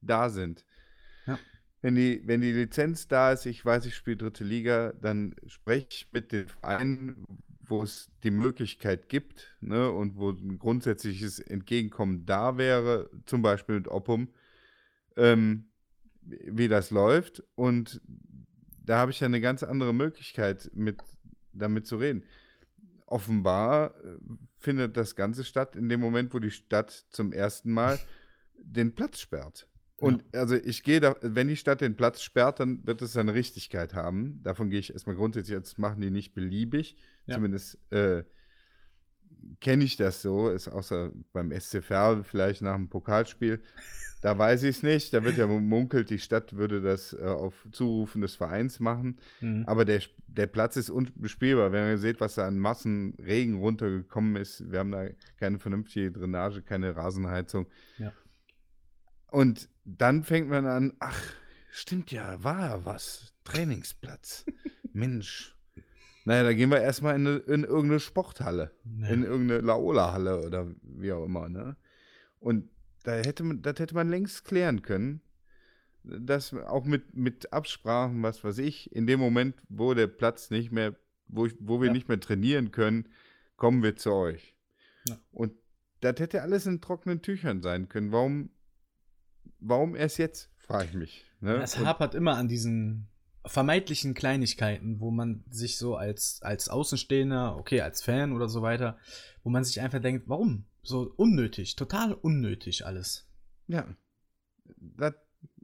da sind. Wenn die, wenn die Lizenz da ist, ich weiß, ich spiele dritte Liga, dann spreche ich mit den Vereinen, wo es die Möglichkeit gibt ne, und wo ein grundsätzliches Entgegenkommen da wäre, zum Beispiel mit Oppum, ähm, wie das läuft. Und da habe ich ja eine ganz andere Möglichkeit, mit, damit zu reden. Offenbar äh, findet das Ganze statt in dem Moment, wo die Stadt zum ersten Mal den Platz sperrt. Und ja. also ich gehe da, wenn die Stadt den Platz sperrt, dann wird es eine Richtigkeit haben. Davon gehe ich erstmal grundsätzlich, jetzt machen die nicht beliebig. Ja. Zumindest äh, kenne ich das so, ist außer beim SCV vielleicht nach dem Pokalspiel. Da weiß ich es nicht. Da wird ja munkelt, die Stadt würde das äh, auf Zurufen des Vereins machen. Mhm. Aber der, der Platz ist unbespielbar. Wenn ihr seht, was da an Massen Regen runtergekommen ist, wir haben da keine vernünftige Drainage, keine Rasenheizung. Ja. Und dann fängt man an, ach, stimmt ja, war ja was. Trainingsplatz. Mensch. Naja, da gehen wir erstmal in, in irgendeine Sporthalle. Ja. In irgendeine Laola-Halle oder wie auch immer, ne? Und da hätte man, das hätte man längst klären können. Das auch mit, mit Absprachen, was weiß ich, in dem Moment, wo der Platz nicht mehr, wo, ich, wo wir ja. nicht mehr trainieren können, kommen wir zu euch. Ja. Und das hätte alles in trockenen Tüchern sein können. Warum, warum erst jetzt, frage ich mich. Ne? Es hapert immer an diesen vermeintlichen Kleinigkeiten, wo man sich so als, als Außenstehender, okay, als Fan oder so weiter, wo man sich einfach denkt, warum? So unnötig, total unnötig alles. Ja. Das,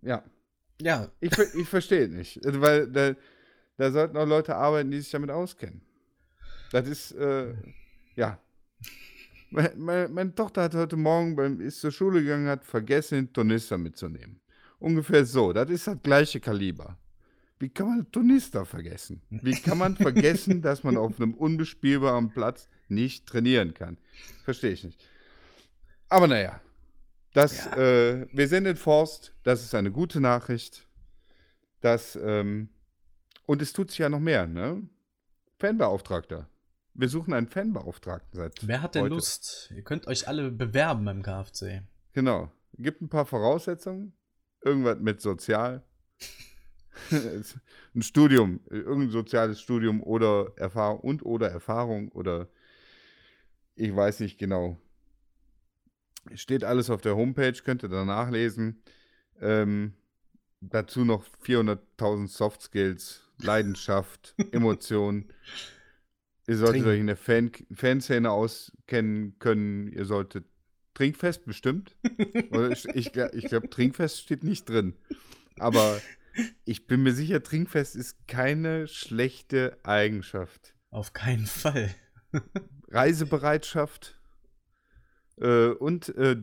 ja. Ja. Ich, ich verstehe nicht. Also, weil da, da sollten auch Leute arbeiten, die sich damit auskennen. Das ist, äh, ja. Meine, meine, Tochter hat heute Morgen, beim, ist zur Schule gegangen, hat vergessen, den Tornister mitzunehmen. Ungefähr so. Das ist das gleiche Kaliber. Wie kann man Tornister vergessen? Wie kann man vergessen, dass man auf einem unbespielbaren Platz nicht trainieren kann? Verstehe ich nicht. Aber naja, das, ja. äh, wir sind in Forst, das ist eine gute Nachricht. Das, ähm, und es tut sich ja noch mehr, ne? Fanbeauftragter. Wir suchen einen Fanbeauftragten seit. Wer hat denn heute. Lust? Ihr könnt euch alle bewerben beim KFC. Genau. Gibt ein paar Voraussetzungen. Irgendwas mit Sozial. ein Studium, irgendein soziales Studium oder Erfahrung und oder Erfahrung oder ich weiß nicht genau. Steht alles auf der Homepage, könnt ihr da nachlesen. Ähm, dazu noch 400.000 Soft Skills, Leidenschaft, Emotionen. Ihr solltet Trink. euch in der Fan Fanszene auskennen können. Ihr solltet Trinkfest bestimmt. Oder ich, ich, ich glaube, Trinkfest steht nicht drin. Aber ich bin mir sicher, Trinkfest ist keine schlechte Eigenschaft. Auf keinen Fall. Reisebereitschaft äh, und äh,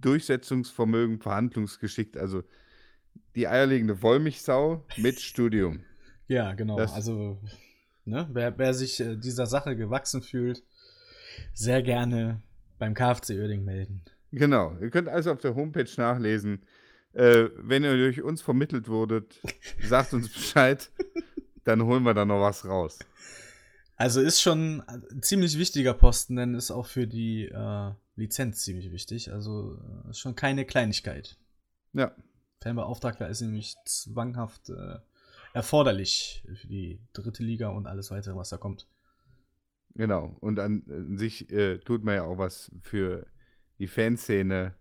Durchsetzungsvermögen, Verhandlungsgeschick, also die eierlegende Wollmilchsau mit Studium. Ja, genau. Das, also, ne, wer, wer sich äh, dieser Sache gewachsen fühlt, sehr gerne beim KFC Oerding melden. Genau. Ihr könnt also auf der Homepage nachlesen. Äh, wenn ihr durch uns vermittelt wurdet, sagt uns Bescheid, dann holen wir da noch was raus. Also ist schon ein ziemlich wichtiger Posten, denn ist auch für die äh, Lizenz ziemlich wichtig. Also äh, ist schon keine Kleinigkeit. Ja. Fanbeauftragter ist nämlich zwanghaft äh, erforderlich für die dritte Liga und alles weitere, was da kommt. Genau. Und an, an sich äh, tut man ja auch was für die Fanszene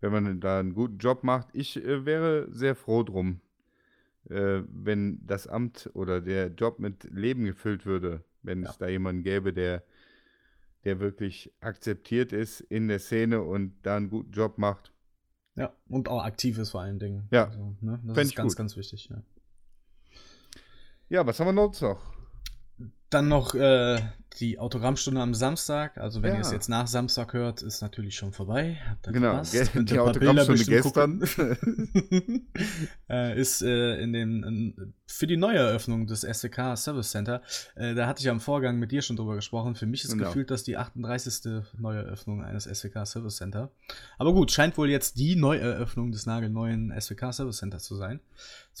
wenn man da einen guten Job macht. Ich äh, wäre sehr froh drum, äh, wenn das Amt oder der Job mit Leben gefüllt würde, wenn ja. es da jemanden gäbe, der, der wirklich akzeptiert ist in der Szene und da einen guten Job macht. Ja, und auch aktiv ist vor allen Dingen. Ja, also, ne? das ist ganz, gut. ganz wichtig. Ja. Ja, was haben wir noch? Dann noch äh, die Autogrammstunde am Samstag. Also wenn ja. ihr es jetzt nach Samstag hört, ist natürlich schon vorbei. genau, die Autogrammstunde gestern. äh, ist äh, in den, in, für die neue Eröffnung des SWK Service Center. Äh, da hatte ich am Vorgang mit dir schon drüber gesprochen. Für mich ist genau. gefühlt das die 38. neue Eröffnung eines SWK Service Center. Aber gut, scheint wohl jetzt die Neueröffnung des nagelneuen SWK Service Center zu sein.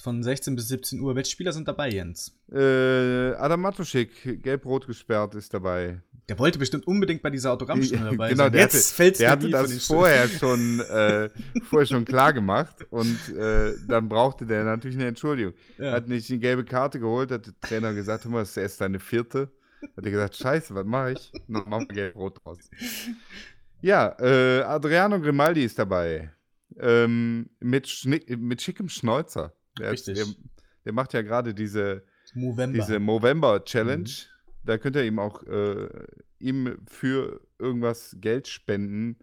Von 16 bis 17 Uhr. Welche Spieler sind dabei, Jens? Äh, Adam Matuschik, gelb-rot gesperrt, ist dabei. Der wollte bestimmt unbedingt bei dieser Autogrammstunde dabei genau, sein. Der Jetzt fällt Der hatte das vorher schon, äh, vorher schon klar gemacht und äh, dann brauchte der natürlich eine Entschuldigung. Ja. Hat nicht die gelbe Karte geholt, hat der Trainer gesagt, du das ist erst deine vierte. Hat er gesagt, scheiße, was mache ich? Noch mal gelb-rot raus. Ja, äh, Adriano Grimaldi ist dabei. Ähm, mit, mit schickem Schnäuzer. Der, Richtig. Der, der macht ja gerade diese Movember, diese Movember Challenge. Mhm. Da könnt ihr ihm auch äh, ihm für irgendwas Geld spenden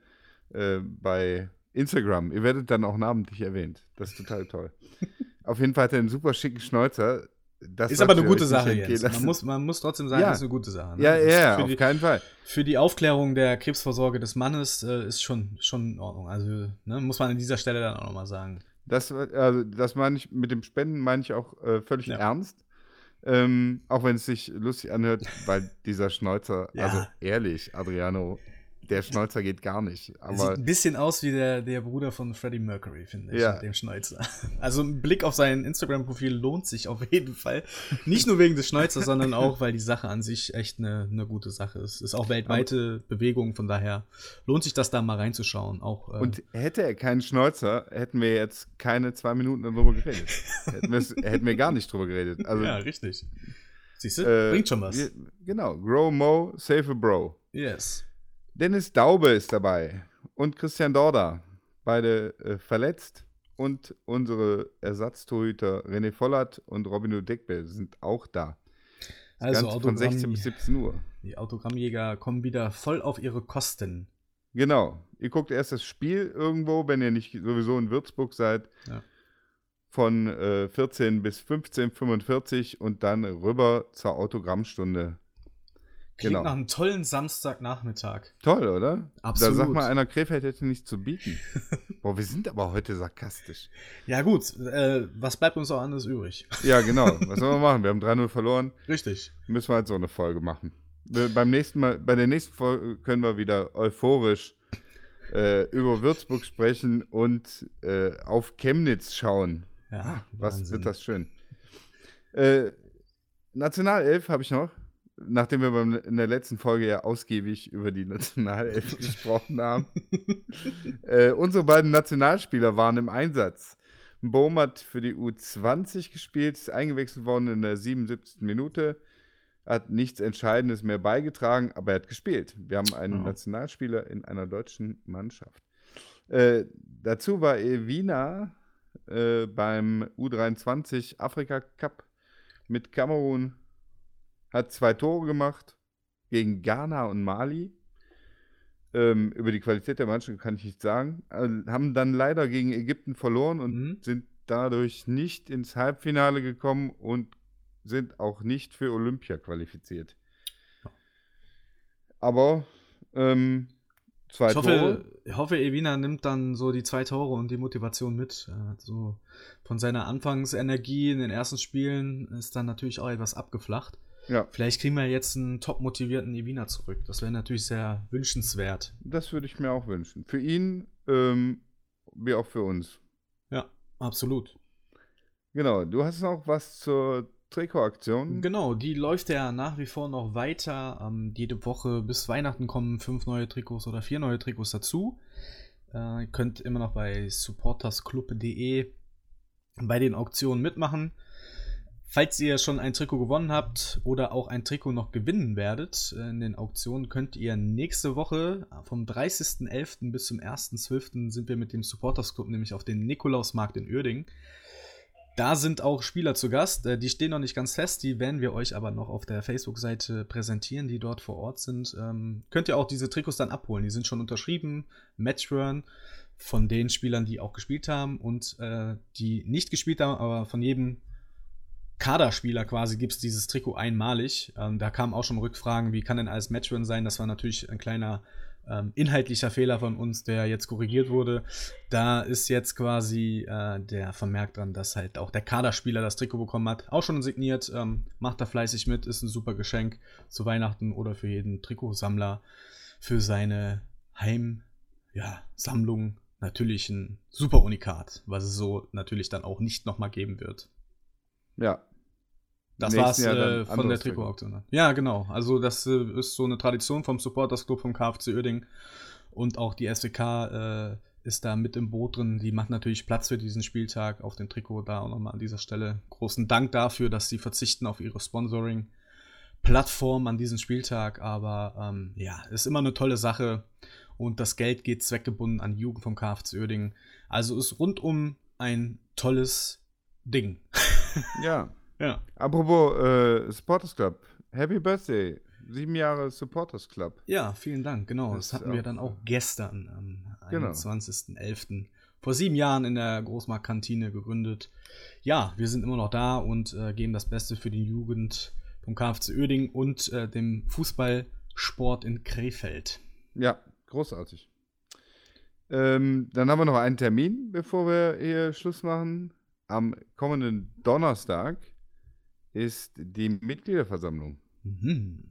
äh, bei Instagram. Ihr werdet dann auch namentlich erwähnt. Das ist total toll. Auf jeden Fall hat er einen super schicken Schnäuzer. das ist aber eine gute Sache jetzt. Man muss, man muss trotzdem sagen, ja. das ist eine gute Sache. Ne? Ja, ja, ja auf die, keinen Fall. Für die Aufklärung der Krebsvorsorge des Mannes äh, ist schon, schon in Ordnung. Also ne, muss man an dieser Stelle dann auch nochmal sagen. Das, also, das meine ich mit dem Spenden, meine ich auch äh, völlig ja. ernst. Ähm, auch wenn es sich lustig anhört, weil dieser Schnäuzer, ja. also ehrlich, Adriano, der Schnäuzer geht gar nicht. Aber Sieht ein bisschen aus wie der, der Bruder von Freddie Mercury, finde ich, ja. mit dem Schnäuzer. Also ein Blick auf sein Instagram-Profil lohnt sich auf jeden Fall. Nicht nur wegen des Schnäuzers, sondern auch, weil die Sache an sich echt eine, eine gute Sache ist. Ist auch weltweite aber Bewegung, von daher lohnt sich das da mal reinzuschauen. Auch, äh Und hätte er keinen Schnäuzer, hätten wir jetzt keine zwei Minuten darüber geredet. hätten, hätten wir gar nicht drüber geredet. Also, ja, richtig. Siehst du, äh, bringt schon was. Genau, Grow Mo, Save a Bro. Yes. Dennis Daube ist dabei und Christian Dorda, beide äh, verletzt. Und unsere Ersatztorhüter René Vollert und Robin Deckbe sind auch da. Das also von 16 bis 17 Uhr. Die Autogrammjäger kommen wieder voll auf ihre Kosten. Genau. Ihr guckt erst das Spiel irgendwo, wenn ihr nicht sowieso in Würzburg seid. Ja. Von äh, 14 bis 15.45 und dann rüber zur Autogrammstunde. Klingt genau. nach einem tollen Samstagnachmittag. Toll, oder? Absolut. Da sag mal einer, Krefeld hätte nichts zu bieten. Boah, wir sind aber heute sarkastisch. Ja gut, äh, was bleibt uns auch anderes übrig? Ja, genau. Was sollen wir machen? Wir haben 3-0 verloren. Richtig. Müssen wir halt so eine Folge machen. Wir, beim nächsten Mal, bei der nächsten Folge können wir wieder euphorisch äh, über Würzburg sprechen und äh, auf Chemnitz schauen. Ja, ah, was Wahnsinn. wird das schön. Äh, Nationalelf habe ich noch nachdem wir beim, in der letzten Folge ja ausgiebig über die Nationalelf gesprochen haben, äh, unsere beiden Nationalspieler waren im Einsatz. Bohm hat für die U20 gespielt, ist eingewechselt worden in der 77. Minute, hat nichts Entscheidendes mehr beigetragen, aber er hat gespielt. Wir haben einen oh. Nationalspieler in einer deutschen Mannschaft. Äh, dazu war Evina äh, beim U23 Afrika Cup mit Kamerun hat zwei Tore gemacht gegen Ghana und Mali. Ähm, über die Qualität der Mannschaft kann ich nicht sagen. Also, haben dann leider gegen Ägypten verloren und mhm. sind dadurch nicht ins Halbfinale gekommen und sind auch nicht für Olympia qualifiziert. Aber ähm, zwei ich hoffe, Tore. Ich hoffe, Evina nimmt dann so die zwei Tore und die Motivation mit. So von seiner Anfangsenergie in den ersten Spielen ist dann natürlich auch etwas abgeflacht. Ja. Vielleicht kriegen wir jetzt einen top motivierten Evina zurück. Das wäre natürlich sehr wünschenswert. Das würde ich mir auch wünschen. Für ihn ähm, wie auch für uns. Ja, absolut. Genau, du hast noch was zur Trikotaktion. Genau, die läuft ja nach wie vor noch weiter. Ähm, jede Woche bis Weihnachten kommen fünf neue Trikots oder vier neue Trikots dazu. Äh, ihr könnt immer noch bei supportersclub.de bei den Auktionen mitmachen. Falls ihr schon ein Trikot gewonnen habt oder auch ein Trikot noch gewinnen werdet in den Auktionen, könnt ihr nächste Woche vom 30.11. bis zum 1.12. sind wir mit dem Supporters Club nämlich auf den Nikolausmarkt in Uerdingen. Da sind auch Spieler zu Gast. Äh, die stehen noch nicht ganz fest, die werden wir euch aber noch auf der Facebook-Seite präsentieren, die dort vor Ort sind. Ähm, könnt ihr auch diese Trikots dann abholen. Die sind schon unterschrieben, Matchrun von den Spielern, die auch gespielt haben und äh, die nicht gespielt haben, aber von jedem Kaderspieler quasi gibt es dieses Trikot einmalig. Ähm, da kamen auch schon Rückfragen, wie kann denn alles Matchwin sein? Das war natürlich ein kleiner ähm, inhaltlicher Fehler von uns, der jetzt korrigiert wurde. Da ist jetzt quasi äh, der Vermerk dran, dass halt auch der Kaderspieler das Trikot bekommen hat. Auch schon signiert, ähm, macht da fleißig mit, ist ein super Geschenk zu Weihnachten oder für jeden Trikotsammler für seine Heimsammlung. Ja, natürlich ein super Unikat, was es so natürlich dann auch nicht nochmal geben wird. Ja. Das war's äh, von der Trikotauktion. Ja, genau. Also das äh, ist so eine Tradition vom Supporters Club vom KFC Uerdingen und auch die SWK äh, ist da mit im Boot drin. Die macht natürlich Platz für diesen Spieltag auf dem Trikot. Da auch nochmal an dieser Stelle großen Dank dafür, dass sie verzichten auf ihre Sponsoring-Plattform an diesem Spieltag. Aber ähm, ja, ist immer eine tolle Sache und das Geld geht zweckgebunden an die Jugend vom KFC Uerdingen. Also ist rundum ein tolles Ding. Ja. ja. Apropos äh, Supporters Club. Happy Birthday. Sieben Jahre Supporters Club. Ja, vielen Dank. Genau, das, das hatten wir dann auch gestern am genau. 21.11. vor sieben Jahren in der Großmarktkantine gegründet. Ja, wir sind immer noch da und äh, geben das Beste für die Jugend vom KFC Oerding und äh, dem Fußballsport in Krefeld. Ja, großartig. Ähm, dann haben wir noch einen Termin, bevor wir hier Schluss machen. Am kommenden Donnerstag ist die Mitgliederversammlung. Mhm.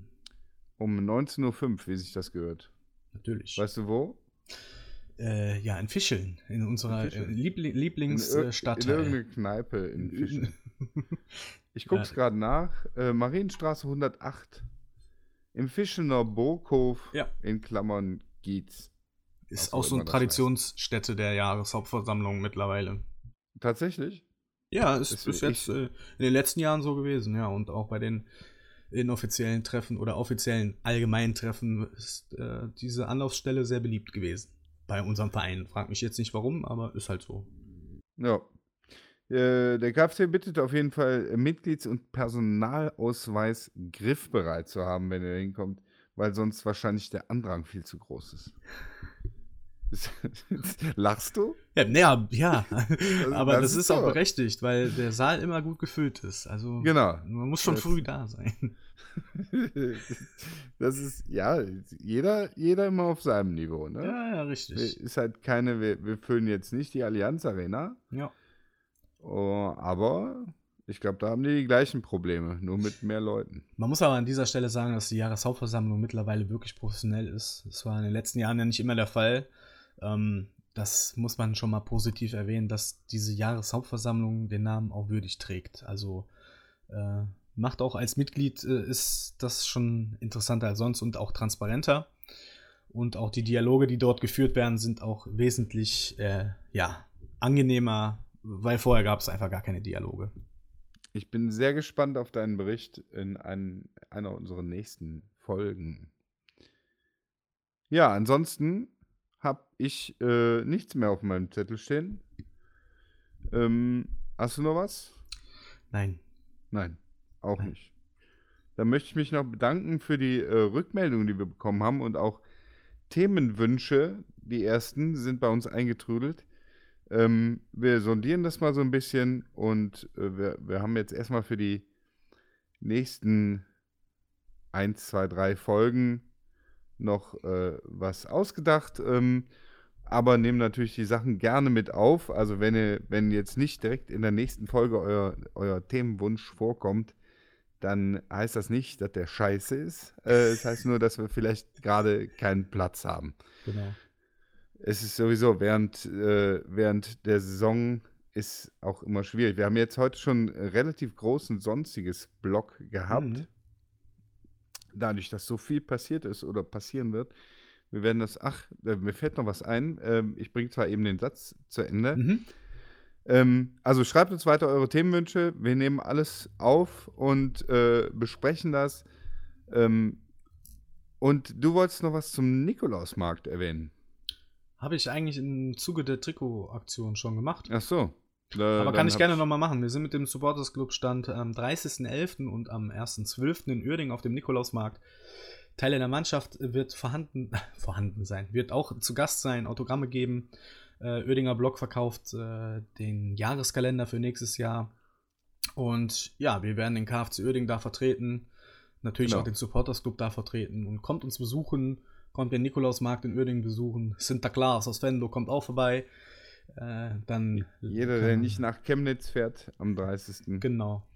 Um 19.05 Uhr, wie sich das gehört. Natürlich. Weißt du wo? Äh, ja, in Fischeln, in unserer in Fischeln. Liebl Lieblingsstadt. In, in, irgendeiner Kneipe in Fischeln. ich gucke es gerade nach. Äh, Marienstraße 108. Im Fischener Burghof ja. in Klammern Gietz. Ist auch so eine Traditionsstätte der Jahreshauptversammlung mittlerweile. Tatsächlich? Ja, ist bis jetzt äh, in den letzten Jahren so gewesen, ja. Und auch bei den inoffiziellen Treffen oder offiziellen allgemeinen Treffen ist äh, diese Anlaufstelle sehr beliebt gewesen. Bei unserem Verein. Frag mich jetzt nicht warum, aber ist halt so. Ja. Äh, der KfC bittet auf jeden Fall Mitglieds- und Personalausweis griffbereit zu haben, wenn er hinkommt, weil sonst wahrscheinlich der Andrang viel zu groß ist. Lachst du? Ja, ja, ja. aber das, das ist, ist auch berechtigt, weil der Saal immer gut gefüllt ist. Also genau. man muss schon das früh da sein. das ist, ja, jeder, jeder immer auf seinem Niveau, ne? Ja, ja, richtig. Ist halt keine, wir, wir füllen jetzt nicht die Allianz Arena. Ja. Oh, aber ich glaube, da haben die die gleichen Probleme, nur mit mehr Leuten. Man muss aber an dieser Stelle sagen, dass die Jahreshauptversammlung mittlerweile wirklich professionell ist. Das war in den letzten Jahren ja nicht immer der Fall. Ähm, das muss man schon mal positiv erwähnen, dass diese Jahreshauptversammlung den Namen auch würdig trägt. Also äh, macht auch als Mitglied äh, ist das schon interessanter als sonst und auch transparenter. Und auch die Dialoge, die dort geführt werden, sind auch wesentlich äh, ja, angenehmer, weil vorher gab es einfach gar keine Dialoge. Ich bin sehr gespannt auf deinen Bericht in ein, einer unserer nächsten Folgen. Ja, ansonsten habe ich äh, nichts mehr auf meinem Zettel stehen. Ähm, hast du noch was? Nein. Nein, auch Nein. nicht. Dann möchte ich mich noch bedanken für die äh, Rückmeldungen, die wir bekommen haben und auch Themenwünsche. Die ersten sind bei uns eingetrudelt. Ähm, wir sondieren das mal so ein bisschen und äh, wir, wir haben jetzt erstmal für die nächsten 1, 2, 3 Folgen noch äh, was ausgedacht, ähm, aber nehmen natürlich die Sachen gerne mit auf. Also wenn ihr, wenn jetzt nicht direkt in der nächsten Folge euer, euer Themenwunsch vorkommt, dann heißt das nicht, dass der scheiße ist. Äh, das heißt nur, dass wir vielleicht gerade keinen Platz haben. Genau. Es ist sowieso während, äh, während der Saison ist auch immer schwierig. Wir haben jetzt heute schon relativ großen sonstiges Block gehabt. Mhm dadurch, dass so viel passiert ist oder passieren wird, wir werden das, ach, äh, mir fällt noch was ein. Ähm, ich bringe zwar eben den Satz zu Ende. Mhm. Ähm, also schreibt uns weiter eure Themenwünsche. Wir nehmen alles auf und äh, besprechen das. Ähm, und du wolltest noch was zum Nikolausmarkt erwähnen. Habe ich eigentlich im Zuge der Trikotaktion schon gemacht. Ach so. Äh, Aber kann ich gerne nochmal machen. Wir sind mit dem Supporters Club Stand am 30.11. und am 1.12. in Uerdingen auf dem Nikolausmarkt. Teile der Mannschaft wird vorhanden, vorhanden sein, wird auch zu Gast sein, Autogramme geben. Äh, Uerdinger Blog verkauft äh, den Jahreskalender für nächstes Jahr. Und ja, wir werden den KFC Uerdingen da vertreten. Natürlich genau. auch den Supporters Club da vertreten. Und kommt uns besuchen, kommt den Nikolausmarkt in Uerdingen besuchen. Sinterklaas aus Venlo kommt auch vorbei. Äh, dann Jeder, der nicht nach Chemnitz fährt am 30. Genau.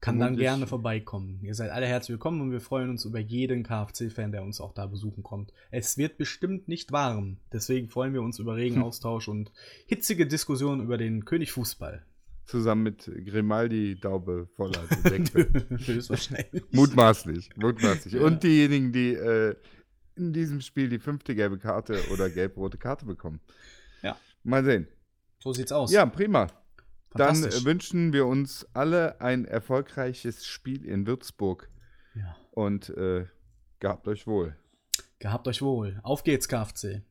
Kann dann gerne vorbeikommen. Ihr seid alle herzlich willkommen und wir freuen uns über jeden KFC-Fan, der uns auch da besuchen kommt. Es wird bestimmt nicht warm. Deswegen freuen wir uns über regen Austausch und hitzige Diskussionen über den König Fußball. Zusammen mit Grimaldi, Daube, Voller. Höchstwahrscheinlich. mutmaßlich. Mutmaßlich. Ja. Und diejenigen, die äh, in diesem Spiel die fünfte gelbe Karte oder gelb-rote Karte bekommen. Mal sehen. So sieht's aus. Ja, prima. Dann wünschen wir uns alle ein erfolgreiches Spiel in Würzburg. Ja. Und äh, gehabt euch wohl. Gehabt euch wohl. Auf geht's, KFC.